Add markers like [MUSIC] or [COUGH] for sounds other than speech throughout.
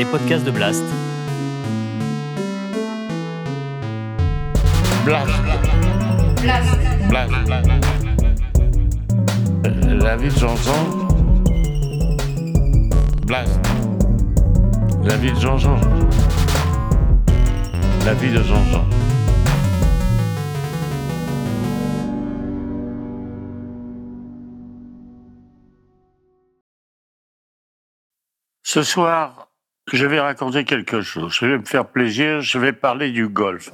les podcasts de Blast. Blast. Blast. Euh, La vie de Jean-Jean. Blast. La vie de Jean-Jean. La vie de Jean-Jean. Ce soir, je vais raconter quelque chose. Je vais me faire plaisir. Je vais parler du golf.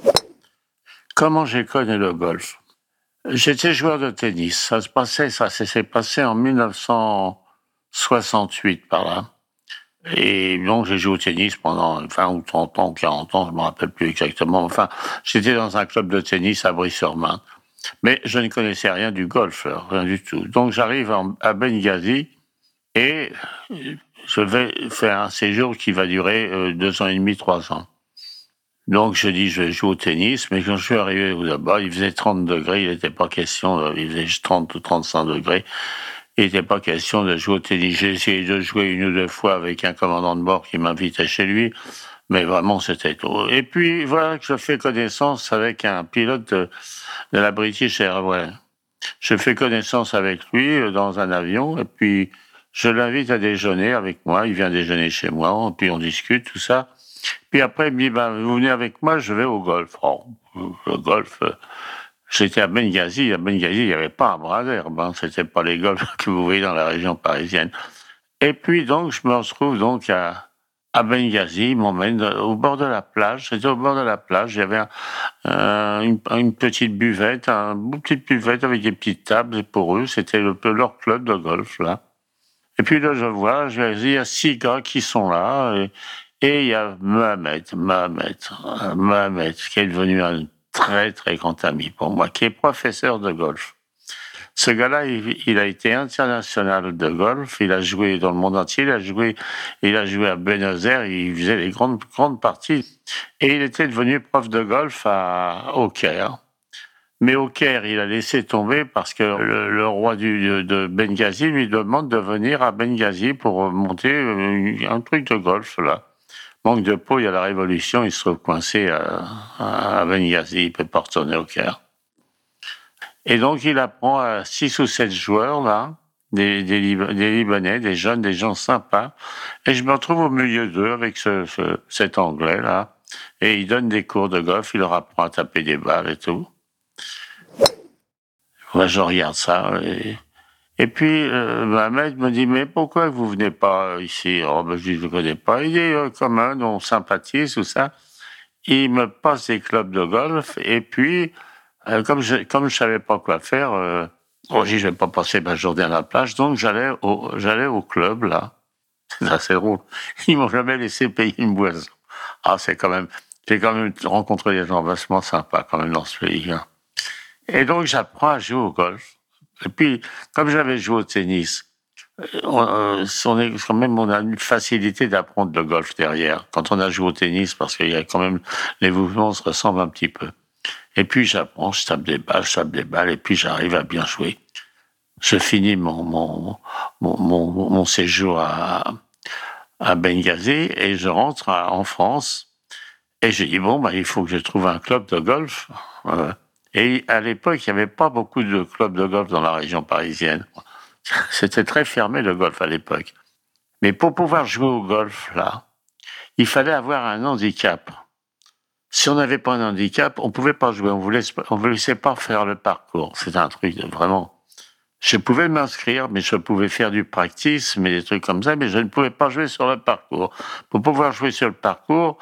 Comment j'ai connu le golf? J'étais joueur de tennis. Ça se passait, ça s'est passé en 1968 par là. Et donc j'ai joué au tennis pendant 20 ou 30 ans, 40 ans, je me rappelle plus exactement. Enfin, j'étais dans un club de tennis à Brie-sur-Marne. Mais je ne connaissais rien du golf, rien du tout. Donc j'arrive à Benghazi et je vais faire un séjour qui va durer euh, deux ans et demi, trois ans. Donc je dis je vais jouer au tennis, mais quand je suis arrivé là-bas, il faisait 30 degrés, il n'était pas question, de- il faisait 30 ou 35 degrés, il n'était pas question de jouer au tennis. J'ai essayé de jouer une ou deux fois avec un commandant de bord qui m'invitait chez lui, mais vraiment c'était trop. Et puis voilà que je fais connaissance avec un pilote de, de la British Airways. Je fais connaissance avec lui euh, dans un avion, et puis je l'invite à déjeuner avec moi, il vient déjeuner chez moi, puis on discute, tout ça. Puis après, il me dit, ben, vous venez avec moi, je vais au golf. Oh, le golf, euh, j'étais à Benghazi. À Benghazi, il n'y avait pas un bras d'herbe. Hein. C'était pas les golfs [LAUGHS] que vous voyez dans la région parisienne. Et puis, donc, je me retrouve donc à, à Benghazi. Il m'emmène au bord de la plage. C'était au bord de la plage. Il y avait un- un- une, une petite buvette, un, une petite buvette avec des petites tables. Et pour eux, c'était le, leur club de golf, là. Et puis là, je vois, je il y a six gars qui sont là. Et, il y a Mohamed, Mohamed, Mohamed, qui est devenu un très, très grand ami pour moi, qui est professeur de golf. Ce gars-là, il, il a été international de golf. Il a joué dans le monde entier. Il a joué, il a joué à Buenos Aires. Il faisait les grandes, grandes parties. Et il était devenu prof de golf à, au Caire. Mais au Caire, il a laissé tomber parce que le, le roi du, de, Benghazi lui demande de venir à Benghazi pour monter euh, un truc de golf là. Manque de peau, il y a la révolution, il se trouve coincé à, à Benghazi, il peut pas retourner au Caire. Et donc il apprend à six ou sept joueurs là, des, des, Lib- des Libanais, des jeunes, des gens sympas. Et je me retrouve au milieu d'eux avec ce, ce- cet Anglais là. Et il donne des cours de golf, il leur apprend à taper des balles et tout. Moi, je regarde ça. Et, puis, euh, Mohamed me dit, mais pourquoi vous venez pas ici? Oh, ben, Je ne connais pas. Il est euh, commun, on sympathise, tout ça. Il me passe des clubs de golf. Et puis, euh, comme je comme je savais pas quoi faire, euh, oh, je vais pas passer ma journée à la plage. Donc, j'allais au, au club, là. [LAUGHS] C'est assez drôle. Ils m'ont jamais laissé payer une boisson. Ah, c'est quand même... J'ai quand même rencontré des gens vachement sympas, quand même, dans ce pays. hein. Et donc, j'apprends à jouer au golf. Et puis, comme j'avais joué au tennis, euh, on, euh, on est quand même, on a une facilité d'apprendre le golf derrière. Quand on a joué au tennis, parce qu'il y a quand même, les mouvements se ressemblent un petit peu. Et puis, j'apprends, je tape des balles, je tape des balles, et puis j'arrive à bien jouer. Je finis mon, mon, mon, mon, séjour à, à Benghazi et je rentre en France. Et j'ai dit, bon, bah, il faut que je trouve un club de golf. Euh, et à l'époque, il n'y avait pas beaucoup de clubs de golf dans la région parisienne. [LAUGHS] C'était très fermé le golf à l'époque. Mais pour pouvoir jouer au golf, là, il fallait avoir un handicap. Si on n'avait pas un handicap, on pouvait pas jouer. On on vous laissait pas faire le parcours. C'est un truc de vraiment. Je pouvais m'inscrire, mais je pouvais faire du practice, mais des trucs comme ça, mais je ne pouvais pas jouer sur le parcours. Pour pouvoir jouer sur le parcours,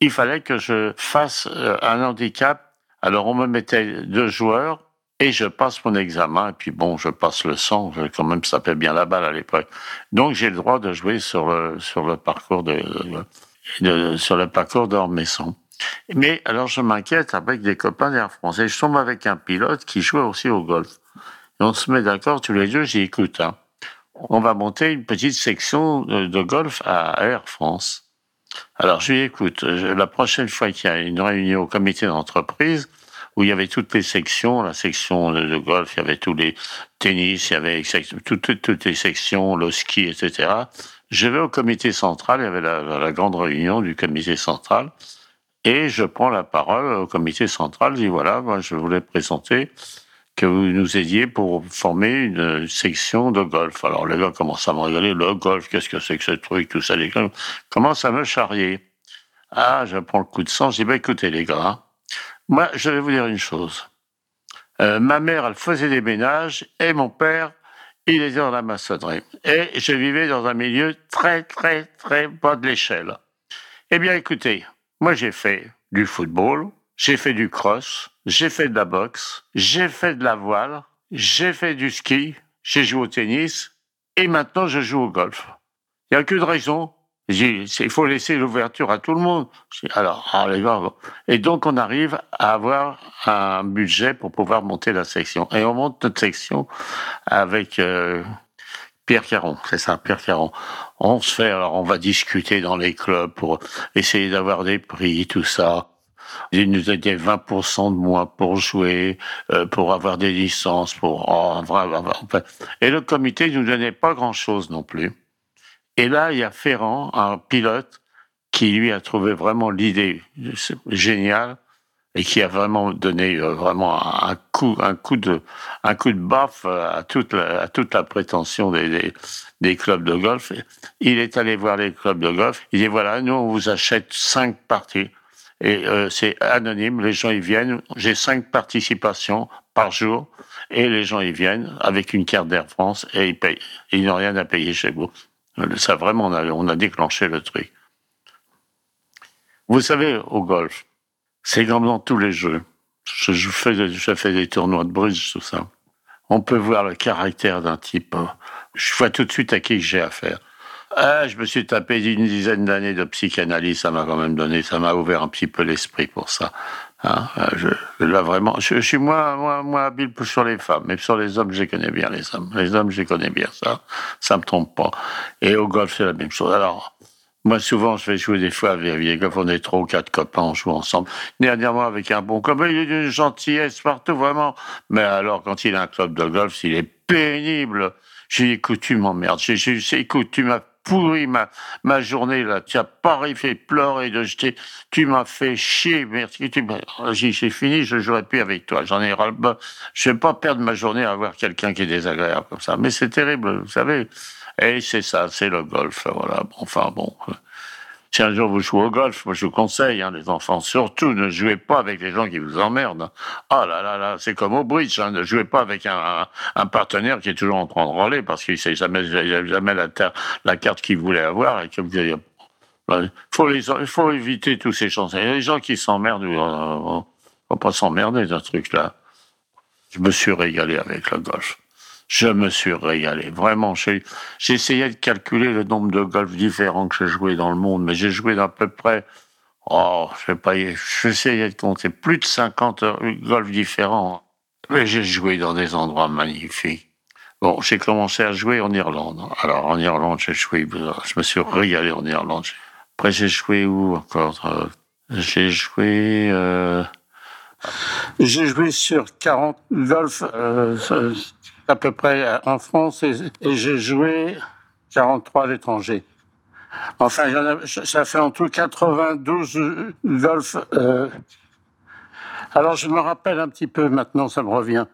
il fallait que je fasse euh, un handicap. Alors on me mettait deux joueurs et je passe mon examen. Et puis bon, je passe le 100. Je, quand même, ça fait bien la balle à l'époque. Donc j'ai le droit de jouer sur le sur le parcours de, de- sur le parcours d'Ormesson. Mais alors je m'inquiète avec des copains d'Air France et je tombe avec un pilote qui jouait aussi au golf. Et on se met d'accord tous les deux. J'ai écoute, hein, on va monter une petite section de golf à Air France. Alors, je lui écoute, la prochaine fois qu'il y a une réunion au comité d'entreprise, où il y avait toutes les sections, la section de, golf, il y avait tous les tennis, il y avait toutes, les sections, le ski, etc. Je vais au comité central, il y avait la, grande réunion du comité central, et je prends la parole au comité central, je dis voilà, moi je voulais présenter que vous nous aidiez pour former une section de golf. Alors les gars commencent à me regarder, le golf, qu'est-ce que c'est que ce truc, tout ça, les gars commencent à me charrier. Ah, je prends le coup de sang, je dis, bah, écoutez les gars, moi je vais vous dire une chose. Euh, ma mère, elle faisait des ménages et mon père, il était dans la maçonnerie. Et je vivais dans un milieu très, très, très bas de l'échelle. Eh bien, écoutez, moi j'ai fait du football, j'ai fait du cross, j'ai fait de la boxe, j'ai fait de la voile, j'ai fait du ski, j'ai joué au tennis et maintenant je joue au golf. Il n'y a que de raison. Il faut laisser l'ouverture à tout le monde. Alors, allez, Et donc, on arrive à avoir un budget pour pouvoir monter la section. Et on monte notre section avec euh, Pierre Caron, c'est ça, Pierre Caron. On se fait, alors on va discuter dans les clubs pour essayer d'avoir des prix, tout ça. Il nous a dit 20% de moins pour jouer, euh, pour avoir des licences, pour... Oh, et le comité ne nous donnait pas grand-chose non plus. Et là, il y a Ferrand, un pilote, qui lui a trouvé vraiment l'idée géniale et qui a vraiment donné euh, vraiment un coup, un coup de, un coup de baffe à toute la, à toute la prétention des, des, clubs de golf. Il est allé voir les clubs de golf. Il dit voilà, nous on vous achète cinq parties et euh, c'est anonyme. Les gens ils viennent. J'ai cinq participations par jour et les gens ils viennent avec une carte d'Air France et ils payent. Ils n'ont rien à payer chez vous. Ça vraiment, on a, déclenché le truc. Vous savez, au golf, c'est comme dans tous les jeux. Je, je, fais, je fais des tournois de bridge, tout ça. On peut voir le caractère d'un type. Je vois tout de suite à qui j'ai affaire. Ah, je me suis tapé d'une dizaine d'années de psychanalyse, ça m'a quand même donné, ça m'a ouvert un petit peu l'esprit pour ça. Hein, je, là vraiment, je, suis moins, moins, moins habile sur les femmes, mais sur les hommes, je connais bien les hommes. Les hommes, je connais bien ça, ça me trompe pas. Et au golf, c'est la même chose. Alors, moi, souvent, je vais jouer des fois avec les golf, on est trois ou quatre copains, on joue ensemble. Dernièrement, avec un bon copain, il est d'une gentillesse partout, vraiment. Mais alors, quand il a un club de golf, s'il est pénible, j'ai écoute, tu m'emmerdes. J'ai écoute, tu m'as pourri ma, ma journée là. Tu as pas fait pleurer de jeter. Tu m'as fait chier. Merci. J'ai fini. Je jouerai plus avec toi. J'en ai ras le Je vais pas perdre ma journée à voir quelqu'un qui est désagréable comme ça. Mais c'est terrible, vous savez. Et c'est ça, c'est le golf. Voilà. Enfin bon. Si un jour vous jouez au golf, moi je vous conseille, hein, les enfants, surtout ne jouez pas avec les gens qui vous emmerdent. Ah là là là, c'est comme au bridge, hein, ne jouez pas avec un, partenaire qui est toujours en train de râler parce qu'il sait jamais, jamais la, carte qu'il voulait avoir et allez... Faut il faut éviter tous ces chances. A des gens qui s'emmerdent, euh, faut pas s'emmerder d'un truc là. Je me suis régalé avec le golf je me suis régalé. Vraiment, j'ai essayé de calculer le nombre de golfs différents que j'ai joué dans le monde, mais j'ai joué d'à peu près, oh, je sais pas, j'essayais de compter plus de 50 golfs différents. Mais j'ai joué dans des endroits magnifiques. Bon, j'ai commencé à jouer en Irlande. Alors, en Irlande, j'ai joué, je me suis régalé en Irlande. Après, j'ai joué où encore? Euh, j'ai joué, euh... j'ai joué sur 40 golfs, euh, à peu près euh, en France et, j'ai joué 43 à l'étranger. Enfin, ça fait en tout 92 golf. Alors, je me rappelle un petit peu maintenant, ça me revient.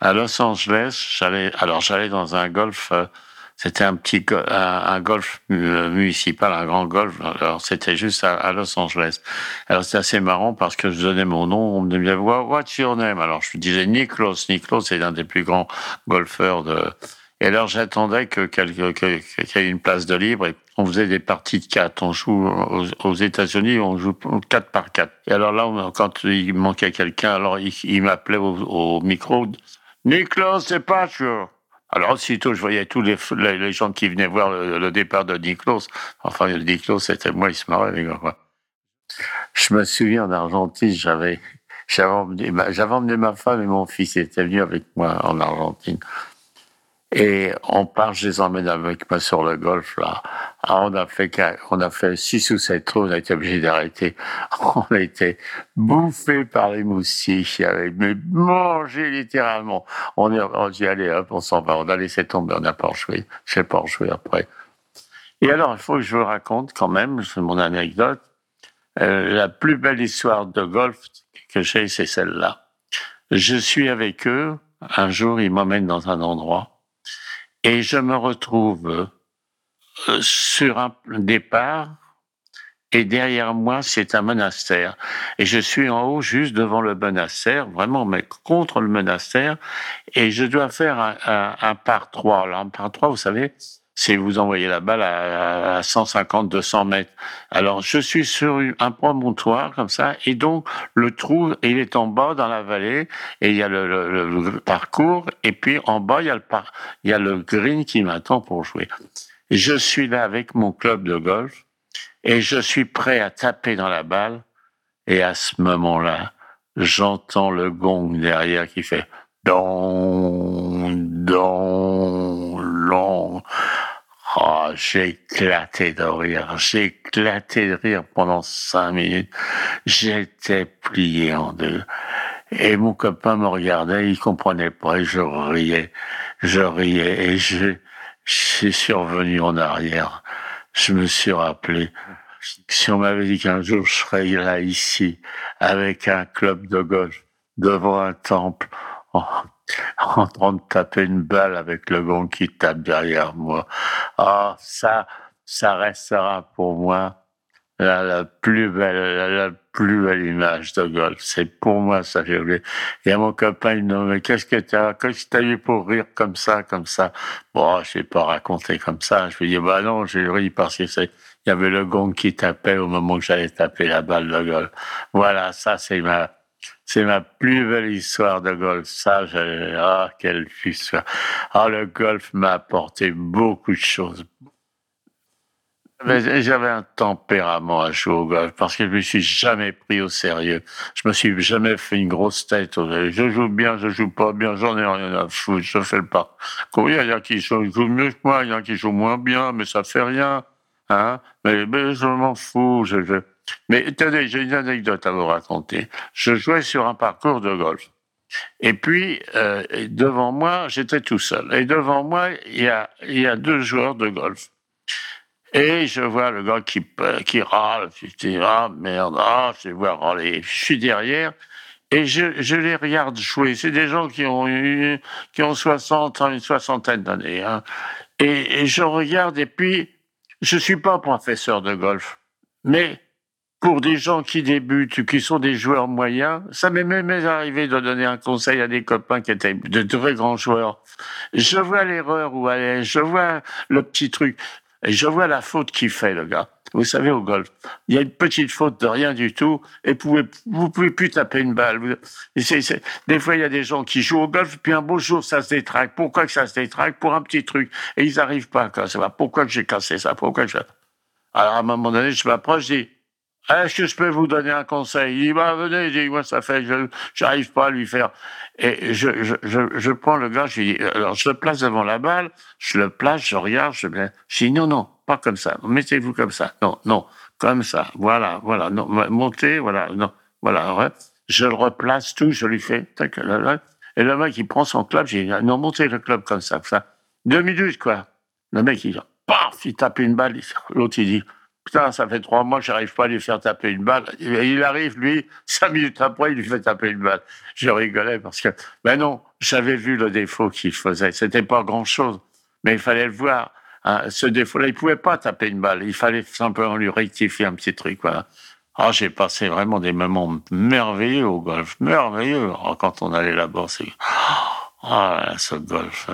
À Los Angeles, j'allais, alors j'allais dans un golf euh, c'était un petit un, golf euh, municipal, un grand golf. Alors c'était juste à, Los Angeles. Alors c'était assez marrant parce que je donnais mon nom, on me disait What's your name? Alors je disais Niklos. Niklos c'est l'un des plus grands golfeurs de. Et alors j'attendais que qu'il y ait une place de libre et on faisait des parties de quatre. On joue aux, États-Unis, on joue quatre par quatre. Et alors là, quand il manquait quelqu'un, alors il, m'appelait au, au, micro. Niklos, c'est pas sûr. Alors aussitôt, je voyais tous les, gens qui venaient voir le, départ de Niklos. Enfin, le Niklos, c'était moi, il se marrait, les gars. Je me souviens en Argentine, j'avais emmené, ma femme et mon fils, ils étaient venus avec moi en Argentine. Et on part, je les emmène avec moi sur le golf, là. Alors, on a fait, on a fait six ou sept trous, on a été obligé d'arrêter. [LAUGHS] On a été bouffé par les moustiques, mais mangé littéralement. On est, on dit, allez, hop, on s'en va. On a laissé tomber, on n'a pas rejoué. Je sais pas rejoué après. Et alors, il faut que je vous raconte quand même, c'est mon anecdote, euh, la plus belle histoire de golf que j'ai, c'est celle-là. Je suis avec eux, un jour, ils m'emmènent dans un endroit, et je me retrouve euh, sur un départ, et derrière moi, c'est un monastère. Et je suis en haut, juste devant le monastère, vraiment, mais contre le monastère, et je dois faire un, un, un par trois. Alors, un par trois, vous savez, c'est vous envoyez la balle à, 150, 200 mètres. Alors, je suis sur un promontoire comme ça, et donc le trou, il est en bas dans la vallée, et il y a le, parcours, et puis en bas, il y a le, il y a le green qui m'attend pour jouer. Je suis là avec mon club de golf, et je suis prêt à taper dans la balle, et à ce moment-là, j'entends le gong derrière qui fait don, don, j'ai éclaté de rire. J'ai éclaté de rire pendant cinq minutes. J'étais plié en deux. Et mon copain me regardait, il comprenait pas, et je riais. Je riais, et je, suis survenu en arrière. Je me suis rappelé, si on m'avait dit qu'un jour je serais là, ici, avec un club de golf, devant un temple, en train de taper une balle avec le gong qui tape derrière moi. Ah, ça, ça restera pour moi la, plus belle, la, plus belle image de golf. C'est pour moi ça, j'ai oublié. Et mon copain, il me dit, mais qu'est-ce que t'as, qu'est-ce que t'as eu pour rire comme ça, comme ça? Bon, je vais pas raconter comme ça. Je lui dis, bah non, j'ai ri parce que c'est, il y avait le gong qui tapait au moment où j'allais taper la balle de golf. Voilà, ça, c'est ma, c'est ma plus belle histoire de golf. Ça, ah, quelle histoire. Ah, le golf m'a apporté beaucoup de choses. J'avais un tempérament à jouer au golf parce que je me suis jamais pris au sérieux. Je me suis jamais fait une grosse tête. Je joue bien, je joue pas bien, j'en ai rien à foutre. Je fais le pas. Il y a qui jouent mieux que moi, il y en a qui jouent moins bien, mais ça fait rien. Hein mais, mais je m'en fous. Je, je, mais attendez, j'ai une anecdote à vous raconter. Je jouais sur un parcours de golf. Et puis, euh, devant moi, j'étais tout seul. Et devant moi, il y a, y a deux joueurs de golf. Et je vois le gars qui, qui râle. Je dis, ah merde, ah, je vois râler. Je suis derrière et je, je les regarde jouer. C'est des gens qui ont eu, qui ont 60, une soixantaine d'années. Hein. Et, et je regarde et puis, je suis pas professeur de golf. Mais pour des gens qui débutent, qui sont des joueurs moyens, ça m'est même arrivé de donner un conseil à des copains qui étaient de très grands joueurs. Je vois l'erreur où aller, je vois le petit truc, et je vois la faute qu'il fait, le gars. Vous savez, au golf, il y a une petite faute de rien du tout, et vous pouvez, vous pouvez plus taper une balle. des fois, il y a des gens qui jouent au golf, puis un beau jour, ça se détraque. Pourquoi que ça se détraque? Pour un petit truc. Et ils n'arrivent pas à casser. Pourquoi que j'ai cassé ça? Pourquoi que je... Alors, à un moment donné, je m'approche, je dis, est-ce que je peux vous donner un conseil? Il dit, bah, venez, il dit, moi, ça fait, je j'arrive pas à lui faire. Et je, je, je, je prends le gars, je dis, alors je le place devant la balle, je le place, je regarde, je, je dis, non, non, pas comme ça, mettez-vous comme ça, non, non, comme ça, voilà, voilà, non, montez, voilà, non, voilà, je le replace tout, je lui fais, et le mec, il prend son club, j'ai dit, non, montez le club comme ça, ça. Deux minutes, quoi. Le mec, il paf, il tape une balle, l'autre, il dit, Putain, ça fait trois mois, j'arrive pas à lui faire taper une balle. il arrive, lui, [LAUGHS] cinq minutes après, il lui fait taper une balle. Je rigolais parce que, ben non, j'avais vu le défaut qu'il faisait. C'était pas grand chose, mais il fallait le voir. Hein, ce défaut-là, il pouvait pas taper une balle. Il fallait simplement lui rectifier un petit truc, voilà. Ah, j'ai passé vraiment des moments merveilleux au golf, merveilleux. Ah, quand on allait là-bas, c'est, ah, ce golf,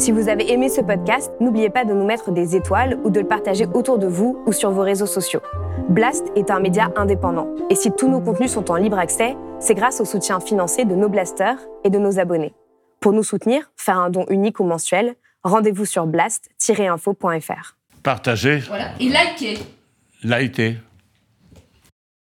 si vous avez aimé ce podcast, n'oubliez pas de nous mettre des étoiles ou de le partager autour de vous ou sur vos réseaux sociaux. Blast est un média indépendant. Et si tous nos contenus sont en libre accès, c'est grâce au soutien financier de nos blasters et de nos abonnés. Pour nous soutenir, faire un don unique ou mensuel, rendez-vous sur blast-info.fr. Partagez. Voilà. Et likez. Likez.